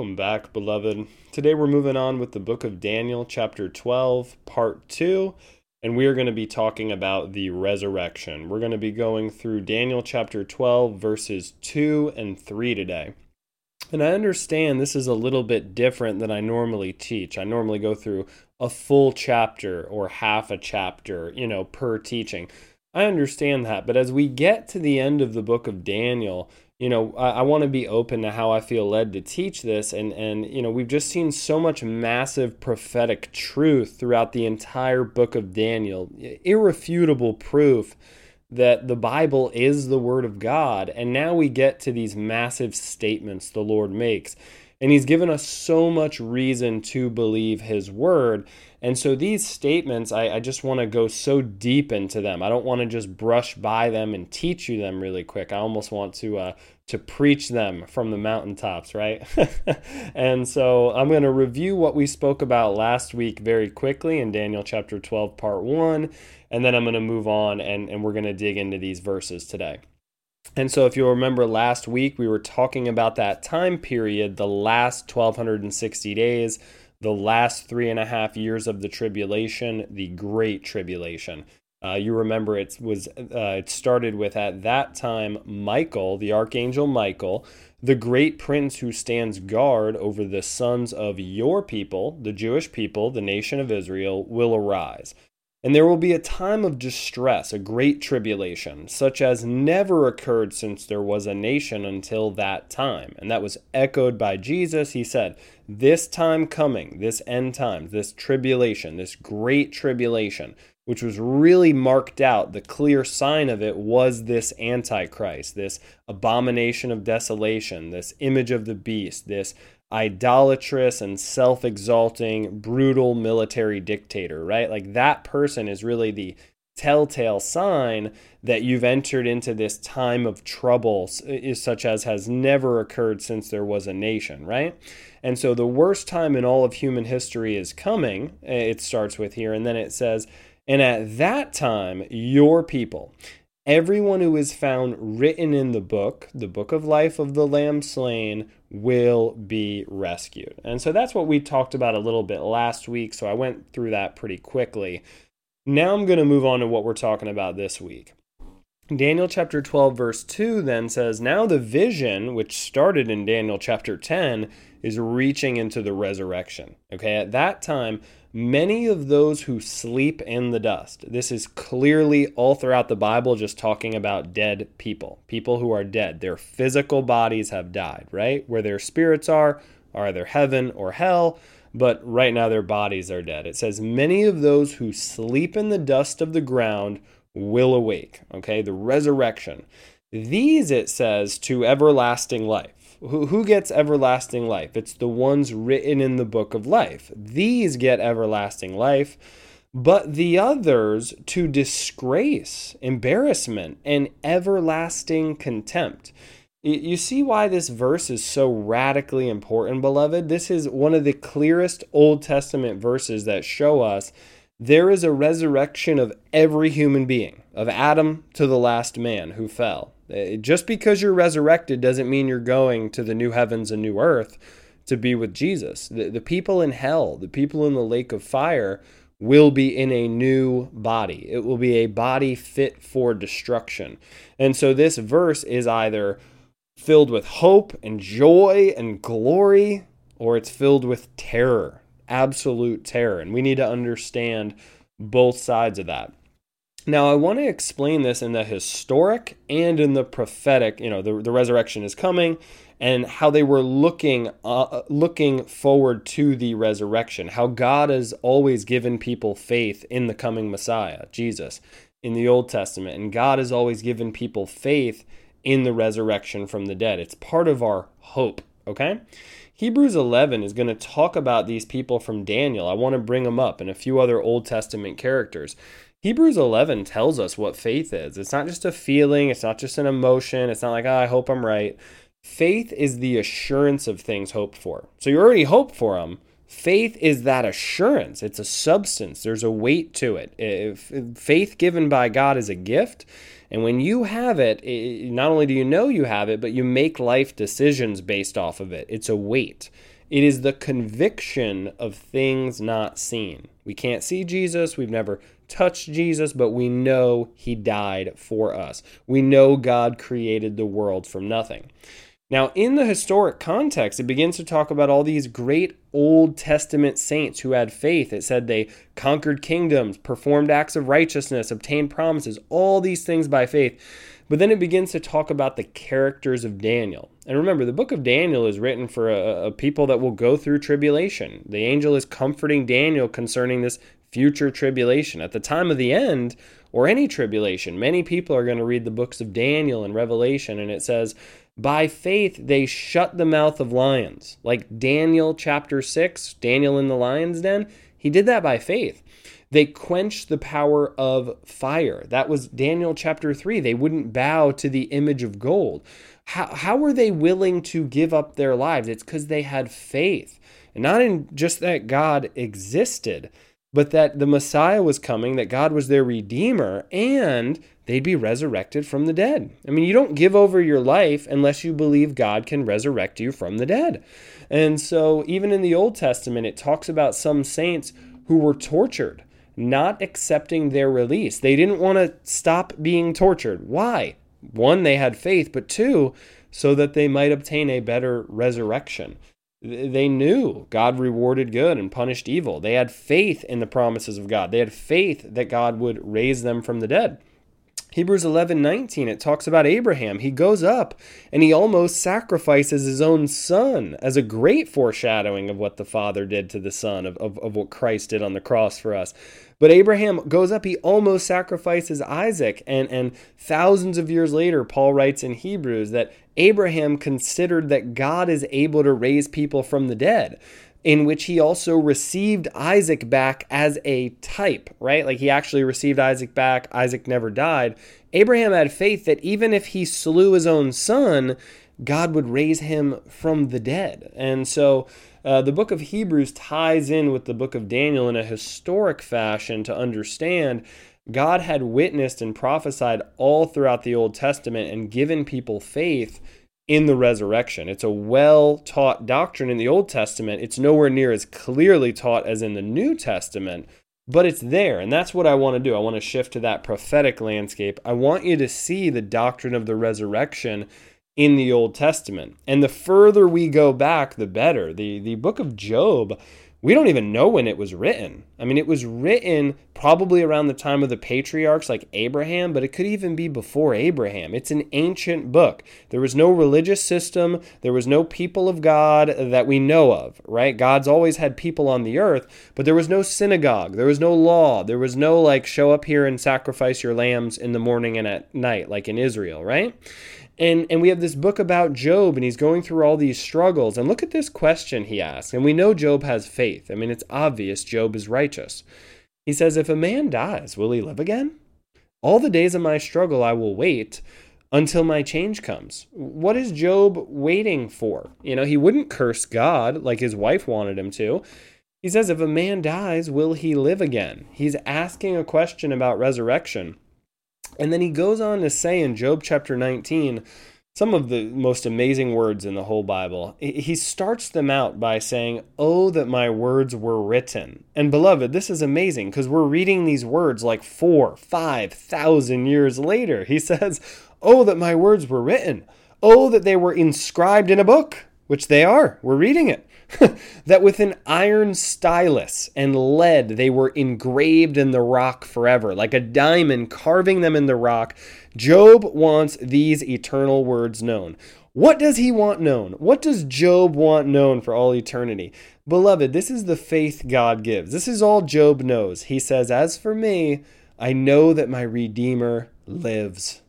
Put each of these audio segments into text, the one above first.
Welcome back, beloved. Today we're moving on with the book of Daniel, chapter 12, part 2, and we are going to be talking about the resurrection. We're going to be going through Daniel chapter 12, verses 2 and 3 today. And I understand this is a little bit different than I normally teach. I normally go through a full chapter or half a chapter, you know, per teaching. I understand that, but as we get to the end of the book of Daniel, you know, I, I want to be open to how I feel led to teach this. And, and, you know, we've just seen so much massive prophetic truth throughout the entire book of Daniel, irrefutable proof that the Bible is the Word of God. And now we get to these massive statements the Lord makes. And He's given us so much reason to believe His Word. And so these statements, I, I just want to go so deep into them. I don't want to just brush by them and teach you them really quick. I almost want to uh, to preach them from the mountaintops, right? and so I'm going to review what we spoke about last week very quickly in Daniel chapter 12, part 1. And then I'm going to move on and, and we're going to dig into these verses today. And so, if you'll remember last week, we were talking about that time period, the last 1260 days the last three and a half years of the tribulation, the Great Tribulation. Uh, you remember it was uh, it started with at that time Michael, the archangel Michael, the great prince who stands guard over the sons of your people, the Jewish people, the nation of Israel, will arise. And there will be a time of distress, a great tribulation, such as never occurred since there was a nation until that time. And that was echoed by Jesus. He said, This time coming, this end time, this tribulation, this great tribulation, which was really marked out, the clear sign of it was this Antichrist, this abomination of desolation, this image of the beast, this idolatrous and self exalting, brutal military dictator, right? Like that person is really the telltale sign that you've entered into this time of trouble, such as has never occurred since there was a nation, right? And so the worst time in all of human history is coming. It starts with here, and then it says, and at that time, your people everyone who is found written in the book, the book of life of the Lamb slain, will be rescued. And so that's what we talked about a little bit last week. So I went through that pretty quickly. Now I'm going to move on to what we're talking about this week. Daniel chapter 12, verse 2 then says, Now the vision, which started in Daniel chapter 10, is reaching into the resurrection. Okay, at that time, many of those who sleep in the dust. This is clearly all throughout the Bible just talking about dead people, people who are dead. Their physical bodies have died, right? Where their spirits are, are either heaven or hell, but right now their bodies are dead. It says, Many of those who sleep in the dust of the ground will awake. Okay, the resurrection. These, it says, to everlasting life. Who, who gets everlasting life? It's the ones written in the book of life. These get everlasting life, but the others to disgrace, embarrassment, and everlasting contempt. You see why this verse is so radically important, beloved? This is one of the clearest Old Testament verses that show us there is a resurrection of every human being, of Adam to the last man who fell. Uh, just because you're resurrected doesn't mean you're going to the new heavens and new earth to be with Jesus. The, the people in hell, the people in the lake of fire, will be in a new body. It will be a body fit for destruction. And so this verse is either filled with hope and joy and glory, or it's filled with terror, absolute terror. And we need to understand both sides of that. Now, I want to explain this in the historic and in the prophetic. You know, the, the resurrection is coming, and how they were looking uh, looking forward to the resurrection. How God has always given people faith in the coming Messiah, Jesus, in the Old Testament, and God has always given people faith in the resurrection from the dead. It's part of our hope. Okay. Hebrews 11 is going to talk about these people from Daniel. I want to bring them up and a few other Old Testament characters. Hebrews 11 tells us what faith is. It's not just a feeling, it's not just an emotion, it's not like, oh, I hope I'm right. Faith is the assurance of things hoped for. So you already hope for them. Faith is that assurance. It's a substance. There's a weight to it. If faith given by God is a gift, And when you have it, it, not only do you know you have it, but you make life decisions based off of it. It's a weight. It is the conviction of things not seen. We can't see Jesus. We've never touched Jesus, but we know he died for us. We know God created the world from nothing. Now, in the historic context, it begins to talk about all these great Old Testament saints who had faith. It said they conquered kingdoms, performed acts of righteousness, obtained promises, all these things by faith. But then it begins to talk about the characters of Daniel. And remember, the book of Daniel is written for a, a, people that will go through tribulation. The angel is comforting Daniel concerning this future tribulation. At the time of the end, or any tribulation, many people are going to read the books of Daniel and Revelation, and it says, by faith, they shut the mouth of lions. Like Daniel chapter 6, Daniel in the lion's den, he did that by faith. They quenched the power of fire. That was Daniel chapter 3. They wouldn't bow to the image of gold. How, how were they willing to give up their lives? It's because they had faith. And not in just that God existed, but that the Messiah was coming, that God was their Redeemer, and they'd be resurrected from the dead. I mean, you don't give over your life unless you believe God can resurrect you from the dead. And so, even in the Old Testament, it talks about some saints who were tortured, not accepting their release. They didn't want to stop being tortured. Why? One, they had faith, but two, so that they might obtain a better resurrection. They knew God rewarded good and punished evil. They had faith in the promises of God. They had faith that God would raise them from the dead. Hebrews 11 19, it talks about Abraham. He goes up and he almost sacrifices his own son as a great foreshadowing of what the Father did to the Son, of, of, of what Christ did on the cross for us. But Abraham goes up, he almost sacrifices Isaac. And, and thousands of years later, Paul writes in Hebrews that Abraham considered that God is able to raise people from the dead in which he also received Isaac back as a type, right? Like he actually received Isaac back. Isaac never died. Abraham had faith that even if he slew his own son, God would raise him from the dead. And so uh, the book of Hebrews ties in with the book of Daniel in a historic fashion to understand God had witnessed and prophesied all throughout the Old Testament and given people faith in the resurrection. It's a well taught doctrine in the Old Testament. It's nowhere near as clearly taught as in the New Testament, but it's there. And that's what I want to do. I want to shift to that prophetic landscape. I want you to see the doctrine of the resurrection in the Old Testament. And the further we go back, the better. The, the book of Job, we don't even know when it was written. I mean, it was written probably around the time of the patriarchs like Abraham, but it could even be before Abraham. It's an ancient book. There was no religious system, there was no people of God that we know of, right? God's always had people on the earth, but there was no synagogue, there was no law, there was no like show up here and sacrifice your lambs in the morning and at night like in Israel, right? And, and we have this book about Job, and he's going through all these struggles. And look at this question he asks. And we know Job has faith. I mean, it's obvious Job is righteous. He says, If a man dies, will he live again? All the days of my struggle I will wait until my change comes. What is Job waiting for? You know, he wouldn't curse God like his wife wanted him to. He says, If a man dies, will he live again? He's asking a question about resurrection. And then he goes on to say in Job chapter 19 some of the most amazing words in the whole Bible. He starts them out by saying, Oh, that my words were written. And beloved, this is amazing because we're reading these words like four, five thousand years later. He says, Oh, that my words were written. Oh, that they were inscribed in a book, which they are. We're reading it. that with an iron stylus and lead they were engraved in the rock forever, like a diamond carving them in the rock. Job wants these eternal words known. What does he want known? What does Job want known for all eternity? Beloved, this is the faith God gives. This is all Job knows. He says, As for me, I know that my Redeemer lives.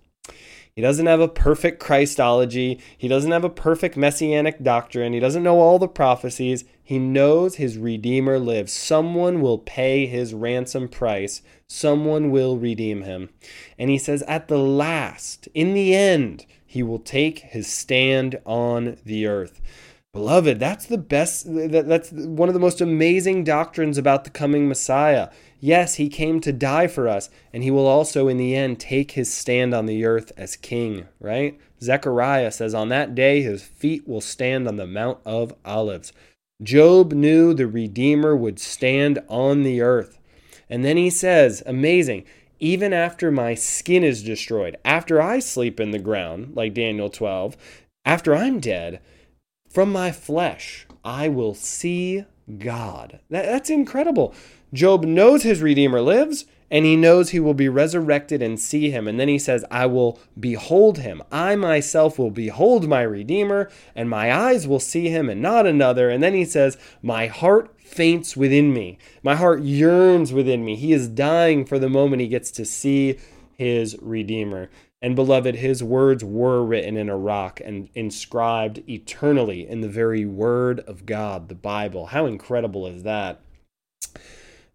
He doesn't have a perfect Christology. He doesn't have a perfect messianic doctrine. He doesn't know all the prophecies. He knows his Redeemer lives. Someone will pay his ransom price. Someone will redeem him. And he says, at the last, in the end, he will take his stand on the earth. Beloved, that's the best, that's one of the most amazing doctrines about the coming Messiah. Yes, he came to die for us, and he will also, in the end, take his stand on the earth as king, right? Zechariah says, On that day his feet will stand on the Mount of Olives. Job knew the Redeemer would stand on the earth. And then he says, amazing, even after my skin is destroyed, after I sleep in the ground, like Daniel 12, after I'm dead, from my flesh I will see God. That, that's incredible. Job knows his Redeemer lives, and he knows he will be resurrected and see him. And then he says, I will behold him. I myself will behold my Redeemer, and my eyes will see him and not another. And then he says, My heart faints within me. My heart yearns within me. He is dying for the moment he gets to see his Redeemer. And beloved, his words were written in a rock and inscribed eternally in the very word of God, the Bible. How incredible is that?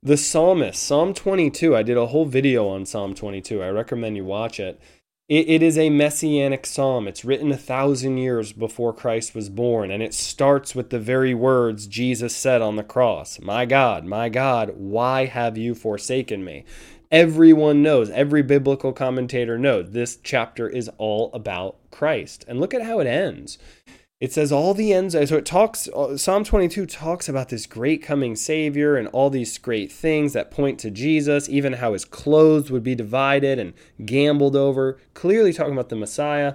The psalmist, Psalm 22, I did a whole video on Psalm 22. I recommend you watch it. it. It is a messianic psalm. It's written a thousand years before Christ was born, and it starts with the very words Jesus said on the cross My God, my God, why have you forsaken me? Everyone knows, every biblical commentator knows this chapter is all about Christ. And look at how it ends it says all the ends so it talks uh, psalm 22 talks about this great coming savior and all these great things that point to jesus even how his clothes would be divided and gambled over clearly talking about the messiah.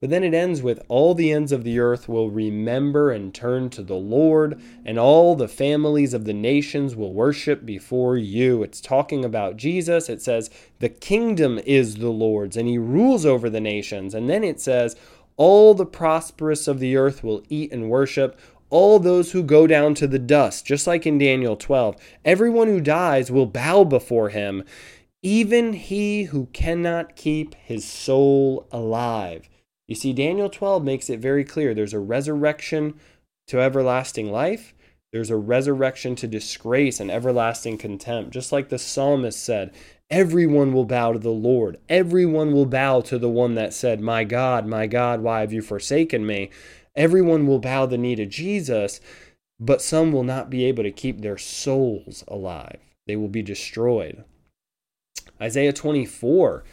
But then it ends with all the ends of the earth will remember and turn to the lord and all the families of the nations will worship before you. It's talking about jesus. It says the kingdom is the lord's and he rules over the nations. And then it says all the prosperous of the earth will eat and worship. All those who go down to the dust, just like in Daniel 12. Everyone who dies will bow before him, even he who cannot keep his soul alive. You see, Daniel 12 makes it very clear there's a resurrection to everlasting life, there's a resurrection to disgrace and everlasting contempt. Just like the psalmist said, Everyone will bow to the Lord. Everyone will bow to the one that said, My God, my God, why have you forsaken me? Everyone will bow the knee to Jesus, but some will not be able to keep their souls alive. They will be destroyed. Isaiah 24.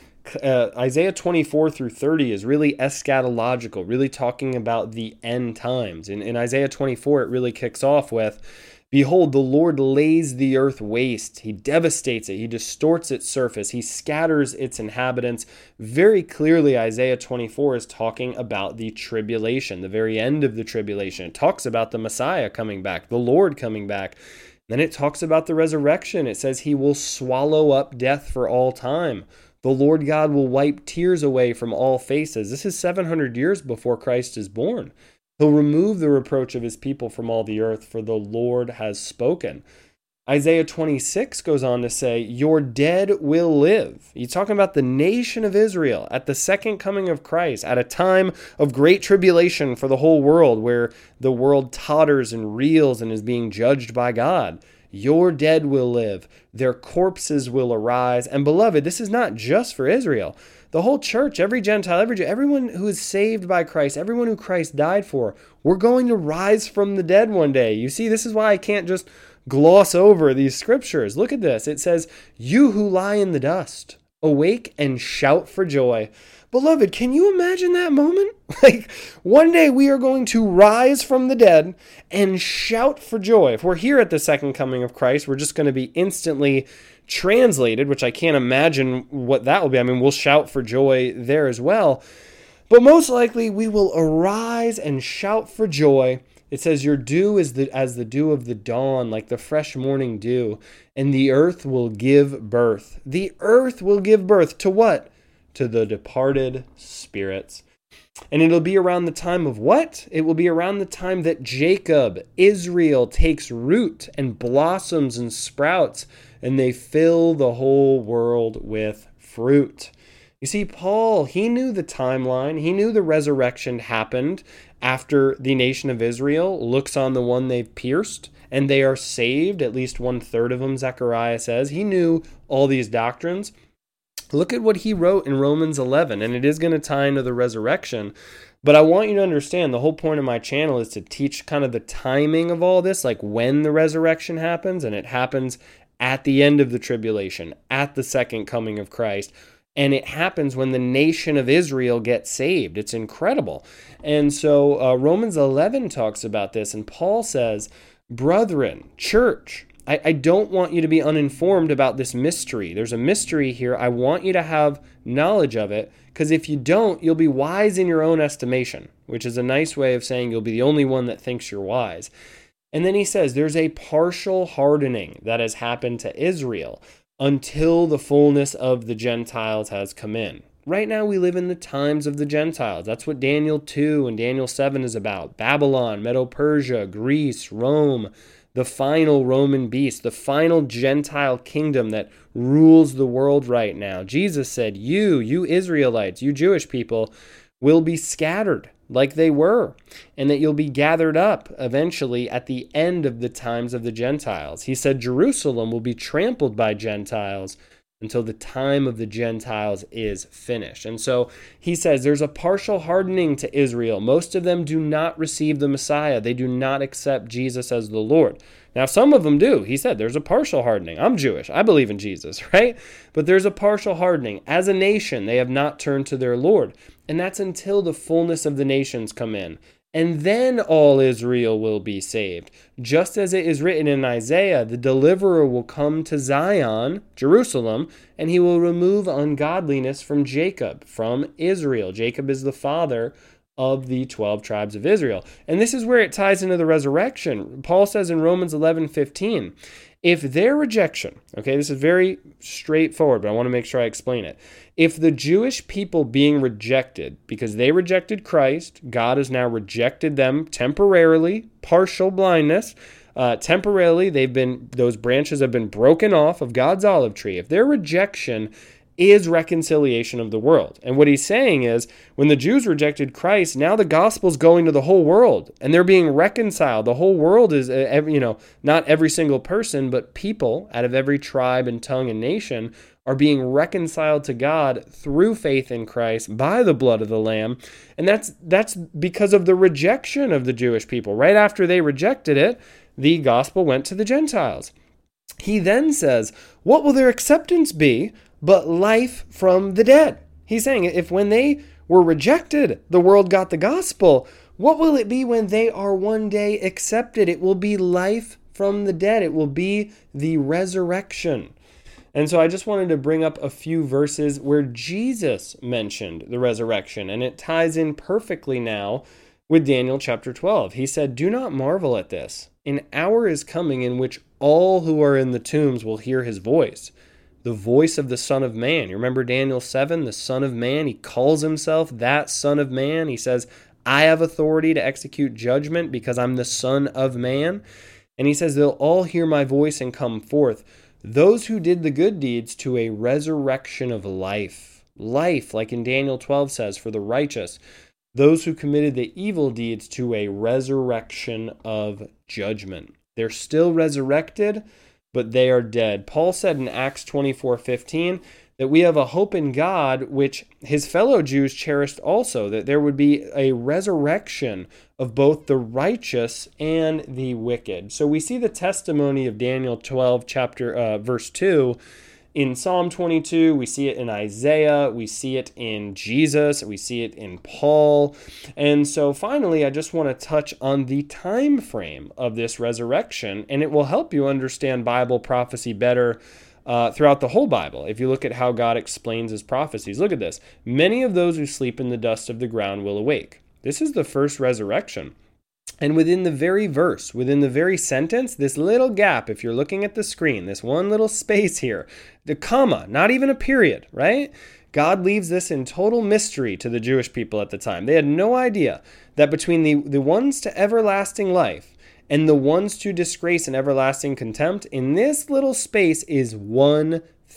Uh, Isaiah 24 through 30 is really eschatological, really talking about the end times. In, in Isaiah 24, it really kicks off with Behold, the Lord lays the earth waste. He devastates it. He distorts its surface. He scatters its inhabitants. Very clearly, Isaiah 24 is talking about the tribulation, the very end of the tribulation. It talks about the Messiah coming back, the Lord coming back. Then it talks about the resurrection. It says he will swallow up death for all time. The Lord God will wipe tears away from all faces. This is 700 years before Christ is born. He'll remove the reproach of his people from all the earth, for the Lord has spoken. Isaiah 26 goes on to say, Your dead will live. He's talking about the nation of Israel at the second coming of Christ, at a time of great tribulation for the whole world, where the world totters and reels and is being judged by God. Your dead will live, their corpses will arise. And beloved, this is not just for Israel the whole church, every Gentile, every everyone who is saved by Christ, everyone who Christ died for, we're going to rise from the dead one day. You see, this is why I can't just gloss over these scriptures. Look at this. It says, You who lie in the dust, awake and shout for joy. Beloved, can you imagine that moment? Like, one day we are going to rise from the dead and shout for joy. If we're here at the second coming of Christ, we're just going to be instantly translated, which I can't imagine what that will be. I mean, we'll shout for joy there as well. But most likely we will arise and shout for joy. It says, Your dew is the, as the dew of the dawn, like the fresh morning dew, and the earth will give birth. The earth will give birth to what? To the departed spirits. And it'll be around the time of what? It will be around the time that Jacob, Israel, takes root and blossoms and sprouts and they fill the whole world with fruit. You see, Paul, he knew the timeline. He knew the resurrection happened after the nation of Israel looks on the one they've pierced and they are saved, at least one third of them, Zechariah says. He knew all these doctrines. Look at what he wrote in Romans 11, and it is going to tie into the resurrection. But I want you to understand the whole point of my channel is to teach kind of the timing of all this, like when the resurrection happens, and it happens at the end of the tribulation, at the second coming of Christ. And it happens when the nation of Israel gets saved. It's incredible. And so uh, Romans 11 talks about this, and Paul says, Brethren, church, I, I don't want you to be uninformed about this mystery. There's a mystery here. I want you to have knowledge of it because if you don't, you'll be wise in your own estimation, which is a nice way of saying you'll be the only one that thinks you're wise. And then he says there's a partial hardening that has happened to Israel until the fullness of the Gentiles has come in. Right now, we live in the times of the Gentiles. That's what Daniel 2 and Daniel 7 is about Babylon, Medo Persia, Greece, Rome, the final Roman beast, the final Gentile kingdom that rules the world right now. Jesus said, You, you Israelites, you Jewish people, will be scattered like they were, and that you'll be gathered up eventually at the end of the times of the Gentiles. He said, Jerusalem will be trampled by Gentiles until the time of the Gentiles is finished. And so he says there's a partial hardening to Israel. Most of them do not receive the Messiah, they do not accept Jesus as the Lord. Now, some of them do. He said there's a partial hardening. I'm Jewish. I believe in Jesus, right? But there's a partial hardening. As a nation, they have not turned to their Lord. And that's until the fullness of the nations come in and then all Israel will be saved. Just as it is written in Isaiah, the deliverer will come to Zion, Jerusalem, and he will remove ungodliness from Jacob, from Israel. Jacob is the father of the 12 tribes of Israel. And this is where it ties into the resurrection. Paul says in Romans 11 15, if their rejection, okay, this is very straightforward, but I want to make sure I explain it. If the Jewish people being rejected, because they rejected Christ, God has now rejected them temporarily, partial blindness. Uh, temporarily, they've been those branches have been broken off of God's olive tree. If their rejection is reconciliation of the world. And what he's saying is when the Jews rejected Christ, now the gospel's going to the whole world and they're being reconciled. The whole world is, uh, you know, not every single person, but people out of every tribe and tongue and nation are being reconciled to God through faith in Christ by the blood of the lamb. And that's that's because of the rejection of the Jewish people. Right after they rejected it, the gospel went to the Gentiles. He then says, What will their acceptance be but life from the dead. He's saying if when they were rejected, the world got the gospel, what will it be when they are one day accepted? It will be life from the dead, it will be the resurrection. And so I just wanted to bring up a few verses where Jesus mentioned the resurrection, and it ties in perfectly now with Daniel chapter 12. He said, Do not marvel at this. An hour is coming in which all who are in the tombs will hear his voice the voice of the Son of Man. You remember Daniel 7, the Son of Man? He calls himself that Son of Man. He says, I have authority to execute judgment because I'm the Son of Man. And he says, They'll all hear my voice and come forth. Those who did the good deeds to a resurrection of life. Life, like in Daniel 12 says, for the righteous. Those who committed the evil deeds to a resurrection of judgment. They're still resurrected but they are dead. Paul said in Acts 24 15 that we have a hope in God, which his fellow Jews cherished also, that there would be a resurrection of both the righteous and the wicked. So we see the testimony of Daniel 12, chapter, uh, verse 2 in Psalm 22, we see it in Isaiah, we see it in Jesus, we see it in Paul. And so finally, I just want to touch on the time frame of this resurrection, and it will help you understand Bible prophecy better. Uh, throughout the whole Bible, if you look at how God explains his prophecies, look at this. Many of those who sleep in the dust of the ground will awake. This is the first resurrection. And within the very verse, within the very sentence, this little gap, if you're looking at the screen, this one little space here, the comma, not even a period, right? God leaves this in total mystery to the Jewish people at the time. They had no idea that between the, the ones to everlasting life and the ones to disgrace and everlasting contempt, in this little space is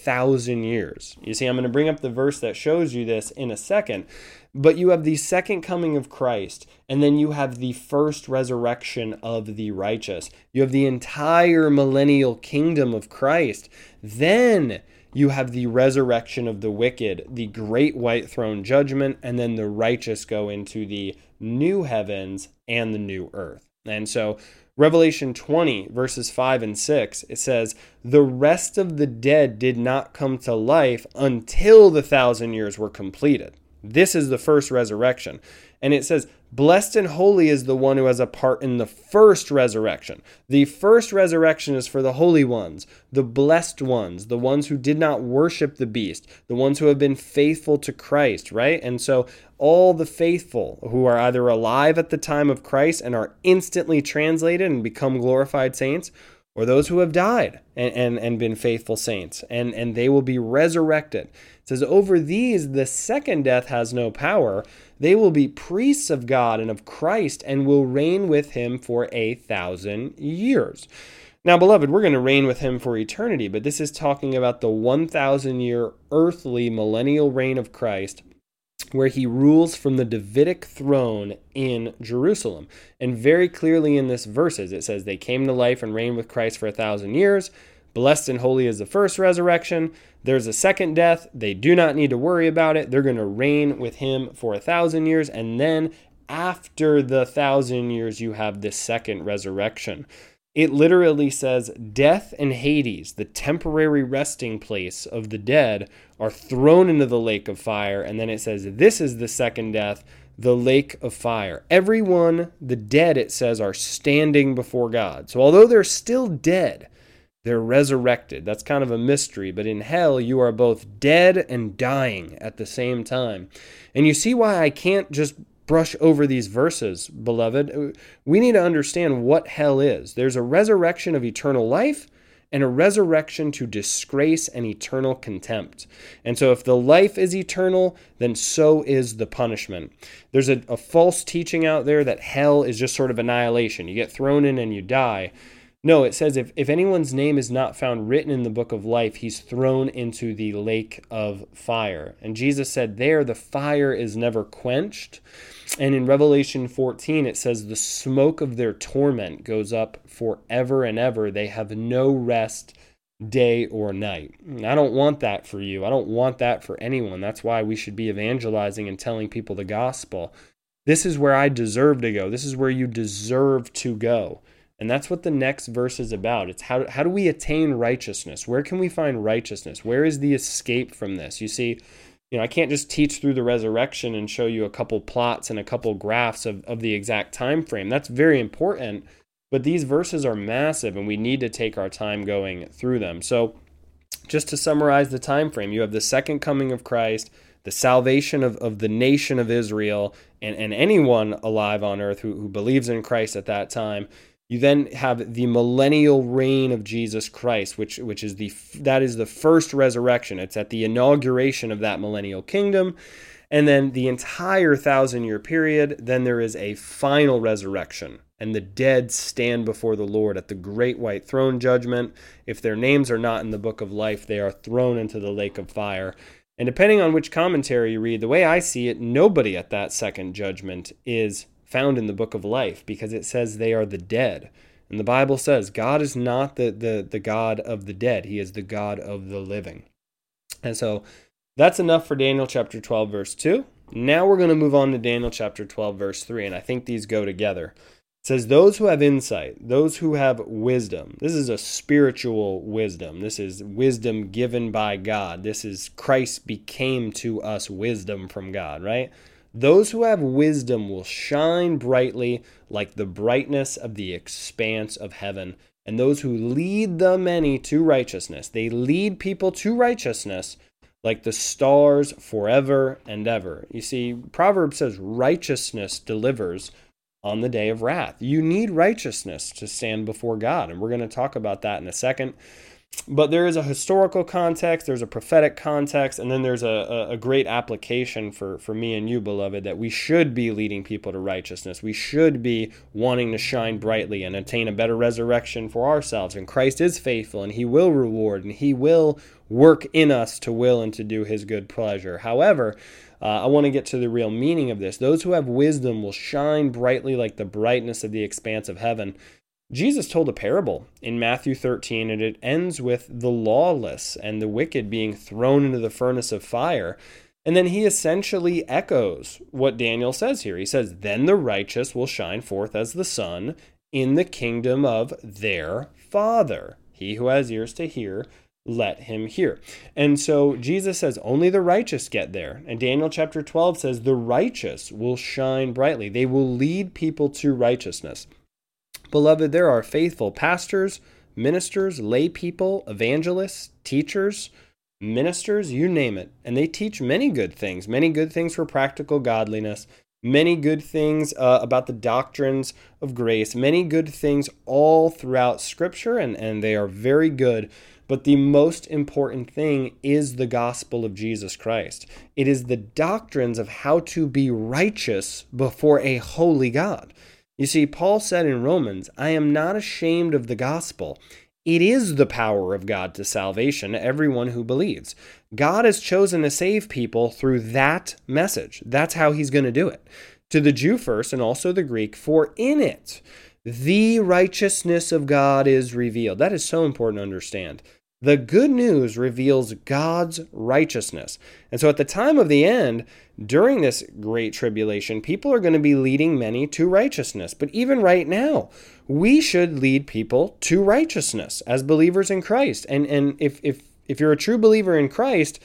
1,000 years. You see, I'm going to bring up the verse that shows you this in a second. But you have the second coming of Christ, and then you have the first resurrection of the righteous. You have the entire millennial kingdom of Christ. Then you have the resurrection of the wicked, the great white throne judgment, and then the righteous go into the new heavens and the new earth. And so, Revelation 20, verses 5 and 6, it says, The rest of the dead did not come to life until the thousand years were completed. This is the first resurrection. And it says, Blessed and holy is the one who has a part in the first resurrection. The first resurrection is for the holy ones, the blessed ones, the ones who did not worship the beast, the ones who have been faithful to Christ, right? And so all the faithful who are either alive at the time of Christ and are instantly translated and become glorified saints, or those who have died and, and, and been faithful saints, and, and they will be resurrected. It says, Over these the second death has no power. They will be priests of God and of Christ and will reign with him for a thousand years. Now, beloved, we're going to reign with him for eternity, but this is talking about the 1,000 year earthly millennial reign of Christ where he rules from the Davidic throne in Jerusalem. And very clearly in this verses, it says, They came to life and reigned with Christ for a thousand years. Blessed and holy is the first resurrection. There's a second death. They do not need to worry about it. They're going to reign with him for a thousand years. And then after the thousand years, you have the second resurrection. It literally says death and Hades, the temporary resting place of the dead, are thrown into the lake of fire. And then it says, This is the second death, the lake of fire. Everyone, the dead, it says, are standing before God. So although they're still dead, they're resurrected. That's kind of a mystery, but in hell, you are both dead and dying at the same time. And you see why I can't just brush over these verses, beloved. We need to understand what hell is. There's a resurrection of eternal life and a resurrection to disgrace and eternal contempt. And so, if the life is eternal, then so is the punishment. There's a, a false teaching out there that hell is just sort of annihilation. You get thrown in and you die. No, it says if, if anyone's name is not found written in the book of life, he's thrown into the lake of fire. And Jesus said, There the fire is never quenched. And in Revelation 14, it says, The smoke of their torment goes up forever and ever. They have no rest day or night. I don't want that for you. I don't want that for anyone. That's why we should be evangelizing and telling people the gospel. This is where I deserve to go. This is where you deserve to go. And that's what the next verse is about. It's how, how do we attain righteousness? Where can we find righteousness? Where is the escape from this? You see, you know, I can't just teach through the resurrection and show you a couple plots and a couple graphs of, of the exact time frame. That's very important, but these verses are massive and we need to take our time going through them. So just to summarize the time frame, you have the second coming of Christ, the salvation of, of the nation of Israel, and, and anyone alive on earth who, who believes in Christ at that time. You then have the millennial reign of Jesus Christ, which which is the that is the first resurrection. It's at the inauguration of that millennial kingdom. And then the entire thousand year period, then there is a final resurrection. And the dead stand before the Lord at the great white throne judgment. If their names are not in the book of life, they are thrown into the lake of fire. And depending on which commentary you read, the way I see it, nobody at that second judgment is found in the book of life because it says they are the dead. And the Bible says God is not the, the, the God of the dead, He is the God of the living. And so that's enough for Daniel chapter 12, verse 2. Now we're going to move on to Daniel chapter 12, verse 3, and I think these go together. It says, Those who have insight, those who have wisdom. This is a spiritual wisdom. This is wisdom given by God. This is Christ became to us wisdom from God, right? Those who have wisdom will shine brightly like the brightness of the expanse of heaven. And those who lead the many to righteousness, they lead people to righteousness like the stars forever and ever. You see, Proverbs says righteousness delivers on the day of wrath. You need righteousness to stand before God. And we're going to talk about that in a second. But there is a historical context, there's a prophetic context, and then there's a, a, great application for, for me and you, beloved, that we should be leading people to righteousness. We should be wanting to shine brightly and attain a better resurrection for ourselves. And Christ is faithful, and He will reward, and He will work in us to will and to do His good pleasure. However, uh, I want to get to the real meaning of this. Those who have wisdom will shine brightly like the brightness of the expanse of heaven. Jesus told a parable in Matthew 13, and it ends with the lawless and the wicked being thrown into the furnace of fire. And then he essentially echoes what Daniel says here. He says, Then the righteous will shine forth as the sun in the kingdom of their Father. He who has ears to hear, let him hear. And so Jesus says, Only the righteous get there. And Daniel chapter 12 says, The righteous will shine brightly. They will lead people to righteousness. Beloved, there are faithful pastors, ministers, lay people, evangelists, teachers, ministers, you name it. And they teach many good things, many good things for practical godliness, many good things uh, about the doctrines of grace, many good things all throughout Scripture, and, and they are very good. But the most important thing is the gospel of Jesus Christ. It is the doctrines of how to be righteous before a holy God. You see, Paul said in Romans, I am not ashamed of the gospel. It is the power of God to salvation everyone who believes. God has chosen to save people through that message. That's how he's going to do it. To the Jew first and also the Greek, for in it the righteousness of God is revealed. That is so important to understand. The good news reveals God's righteousness. And so at the time of the end, during this great tribulation, people are going to be leading many to righteousness. But even right now, we should lead people to righteousness as believers in Christ. And and if if if you're a true believer in Christ,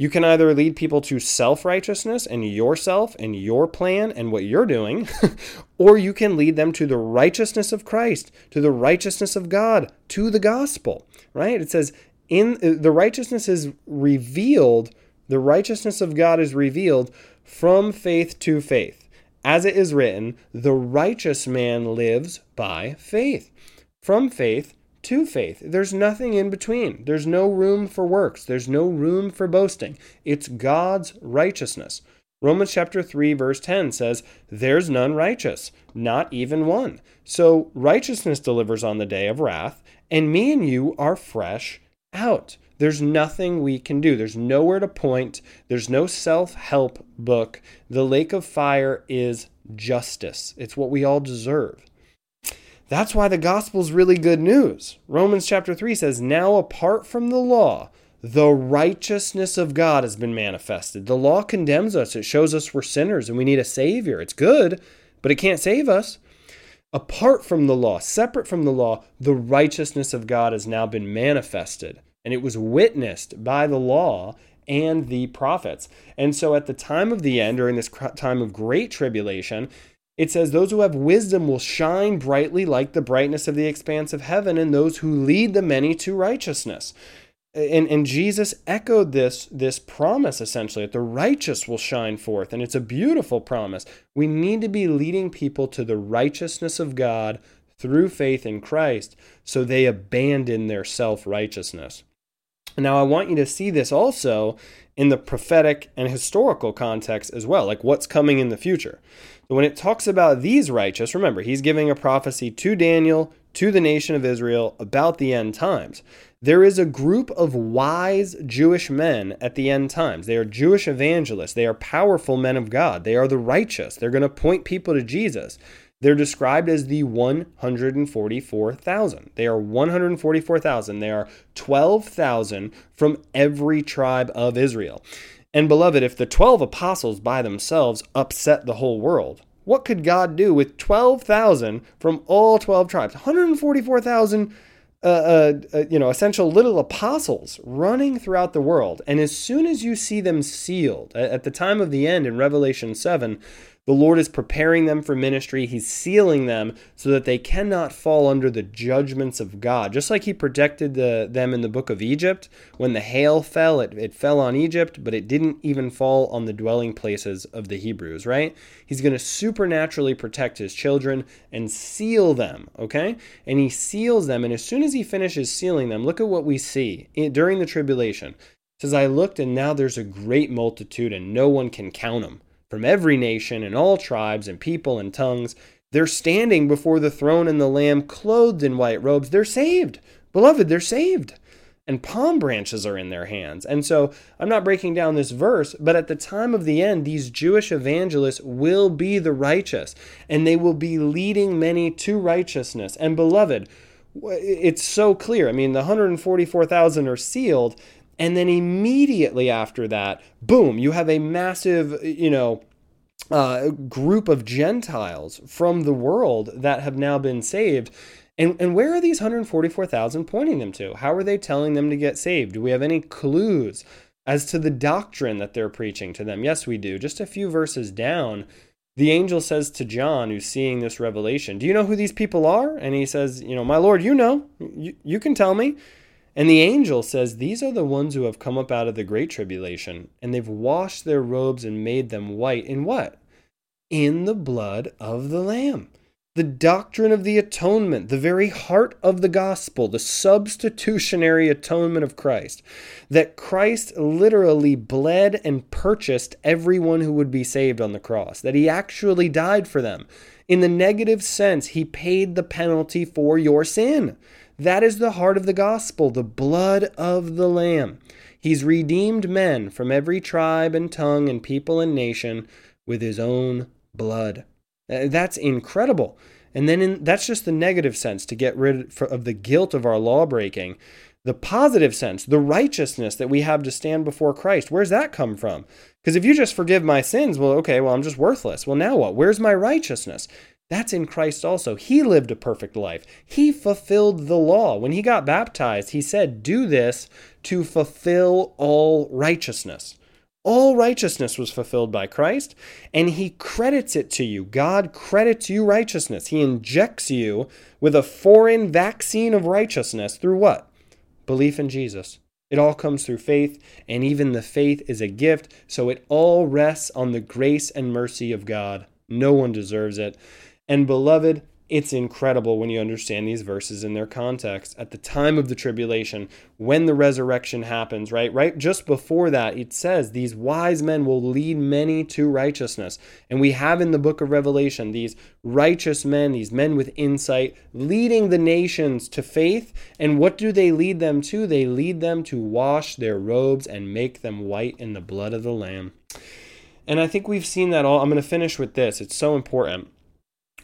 you can either lead people to self righteousness and yourself and your plan and what you're doing, or you can lead them to the righteousness of Christ, to the righteousness of God, to the gospel, right? It says, in uh, the righteousness is revealed, the righteousness of God is revealed from faith to faith. As it is written, the righteous man lives by faith. From faith to faith. There's nothing in between. There's no room for works. There's no room for boasting. It's God's righteousness. Romans chapter 3 verse 10 says, "There's none righteous, not even one." So righteousness delivers on the day of wrath, and me and you are fresh out. There's nothing we can do. There's nowhere to point. There's no self-help book. The lake of fire is justice. It's what we all deserve. That's why the gospel is really good news. Romans chapter 3 says, Now apart from the law, the righteousness of God has been manifested. The law condemns us, it shows us we're sinners and we need a Savior. It's good, but it can't save us. Apart from the law, separate from the law, the righteousness of God has now been manifested. And it was witnessed by the law and the prophets. And so at the time of the end, during this time of great tribulation, it says, Those who have wisdom will shine brightly like the brightness of the expanse of heaven, and those who lead the many to righteousness. And, and Jesus echoed this, this promise essentially that the righteous will shine forth. And it's a beautiful promise. We need to be leading people to the righteousness of God through faith in Christ so they abandon their self righteousness. Now, I want you to see this also in the prophetic and historical context as well, like what's coming in the future. When it talks about these righteous, remember, he's giving a prophecy to Daniel, to the nation of Israel about the end times. There is a group of wise Jewish men at the end times. They are Jewish evangelists. They are powerful men of God. They are the righteous. They're going to point people to Jesus. They're described as the 144,000. They are 144,000. They are 12,000 from every tribe of Israel. And beloved, if the 12 apostles by themselves upset the whole world, what could God do with 12,000 from all 12 tribes? 144,000 uh, uh, uh, you know, essential little apostles running throughout the world. And as soon as you see them sealed, at the time of the end in Revelation 7, the Lord is preparing them for ministry. He's sealing them so that they cannot fall under the judgments of God. Just like He protected the, them in the book of Egypt. When the hail fell, it, it fell on Egypt, but it didn't even fall on the dwelling places of the Hebrews, right? He's going to supernaturally protect His children and seal them, okay? And He seals them. And as soon as He finishes sealing them, look at what we see during the tribulation. It says, I looked, and now there's a great multitude, and no one can count them from every nation and all tribes and people and tongues. They're standing before the throne and the Lamb, clothed in white robes. They're saved. Beloved, they're saved. and palm branches are in their hands. And so I'm not breaking down this verse, but at the time of the end, these Jewish evangelists will be the righteous, and they will be leading many to righteousness. And beloved, it's so clear. I mean, the 144,000 are sealed, and then immediately after that, boom, you have a massive, you know, uh, group of Gentiles from the world that have now been saved. And, and where are these 144,000 pointing them to? How are they telling them to get saved? Do we have any clues as to the doctrine that they're preaching to them? Yes, we do. Just a few verses down, the angel says to John, who's seeing this revelation, Do you know who these people are? And he says, You know, my Lord, you know. You, you can tell me. And the angel says, These are the ones who have come up out of the great tribulation, and they've washed their robes and made them white. In what? In the blood of the Lamb the doctrine of the atonement, the very heart of the gospel, the substitutionary atonement of Christ, that Christ literally bled and purchased everyone who would be saved on the cross, that he actually died for them. In the negative sense, he paid the penalty for your sin. That is the heart of the gospel, the blood of the Lamb. He's redeemed men from every tribe and tongue and people and nation with his own blood. Uh, that's incredible. And then in, that's just the negative sense to get rid of the guilt of our law breaking. The positive sense, the righteousness that we have to stand before Christ, where's that come from? Because if you just forgive my sins, well, okay, well, I'm just worthless. Well, now what? Where's my righteousness? That's in Christ also. He lived a perfect life. He fulfilled the law. When he got baptized, he said, Do this to fulfill all righteousness. All righteousness was fulfilled by Christ, and He credits it to you. God credits you righteousness. He injects you with a foreign vaccine of righteousness through what? Belief in Jesus. It all comes through faith, and even the faith is a gift, so it all rests on the grace and mercy of God. No one deserves it. And beloved, it's incredible when you understand these verses in their context. At the time of the tribulation, when the resurrection happens, right? Right just before that, it says these wise men will lead many to righteousness. And we have in the book of Revelation these righteous men, these men with insight, leading the nations to faith. And what do they lead them to? They lead them to wash their robes and make them white in the blood of the Lamb. And I think we've seen that all. I'm going to finish with this. It's so important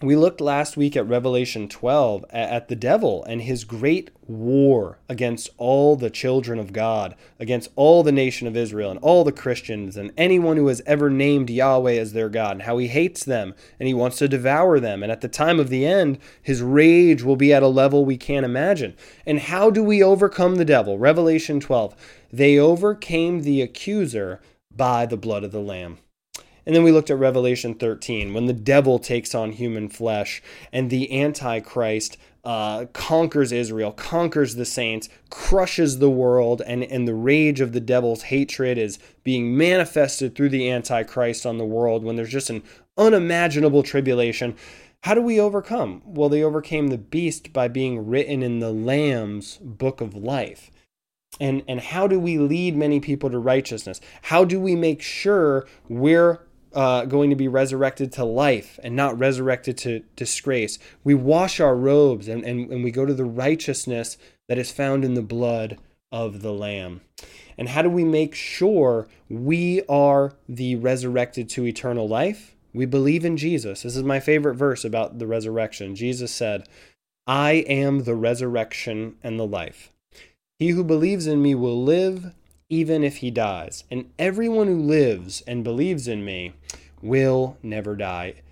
we looked last week at Revelation 12 at the devil and his great war against all the children of God, against all the nation of Israel and all the Christians and anyone who has ever named Yahweh as their God, and how he hates them and he wants to devour them. And at the time of the end, his rage will be at a level we can't imagine. And how do we overcome the devil? Revelation 12. They overcame the accuser by the blood of the Lamb. And then we looked at Revelation 13 when the devil takes on human flesh and the Antichrist uh, conquers Israel, conquers the saints, crushes the world, and, and the rage of the devil's hatred is being manifested through the Antichrist on the world when there's just an unimaginable tribulation. How do we overcome? Well, they overcame the beast by being written in the Lamb's book of life. And, and how do we lead many people to righteousness? How do we make sure we're uh, going to be resurrected to life and not resurrected to disgrace. We wash our robes and, and, and we go to the righteousness that is found in the blood of the Lamb. And how do we make sure we are the resurrected to eternal life? We believe in Jesus. This is my favorite verse about the resurrection. Jesus said, I am the resurrection and the life. He who believes in me will live even if he dies. And everyone who lives and believes in me will never die.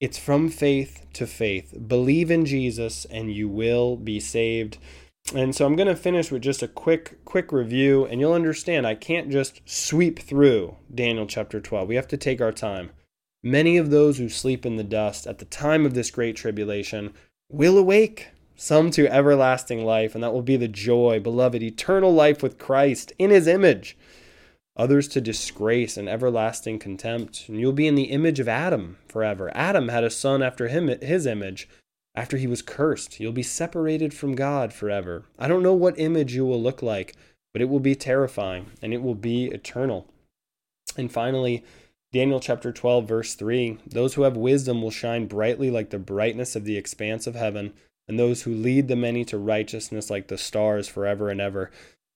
It's from faith to faith. Believe in Jesus and you will be saved. And so I'm going to finish with just a quick quick review and you'll understand I can't just sweep through Daniel chapter 12. We have to take our time. Many of those who sleep in the dust at the time of this great tribulation will awake some to everlasting life, and that will be the joy, beloved, eternal life with Christ in his image. Others to disgrace and everlasting contempt, and you'll be in the image of Adam forever. Adam had a son after him, his image. After he was cursed, you'll be separated from God forever. I don't know what image you will look like, but it will be terrifying and it will be eternal. And finally, Daniel chapter 12, verse 3 Those who have wisdom will shine brightly like the brightness of the expanse of heaven and those who lead the many to righteousness like the stars forever and ever.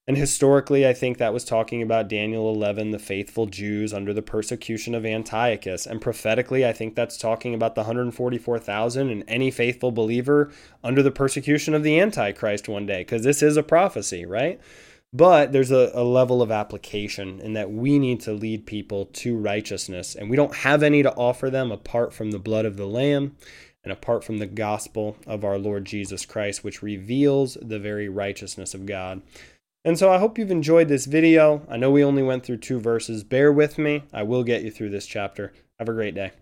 And historically, I think that was talking about Daniel 11, the faithful Jews under the persecution of Antiochus. And prophetically, I think that's talking about the 144,000 and any faithful believer under the persecution of the Antichrist one day, because this is a prophecy, right? But there's a, a, level of application in that we need to lead people to righteousness, and we don't have any to offer them apart from the blood of the Lamb and apart from the gospel of our Lord Jesus Christ, which reveals the very righteousness of God. And so I hope you've enjoyed this video. I know we only went through two verses. Bear with me. I will get you through this chapter. Have a great day.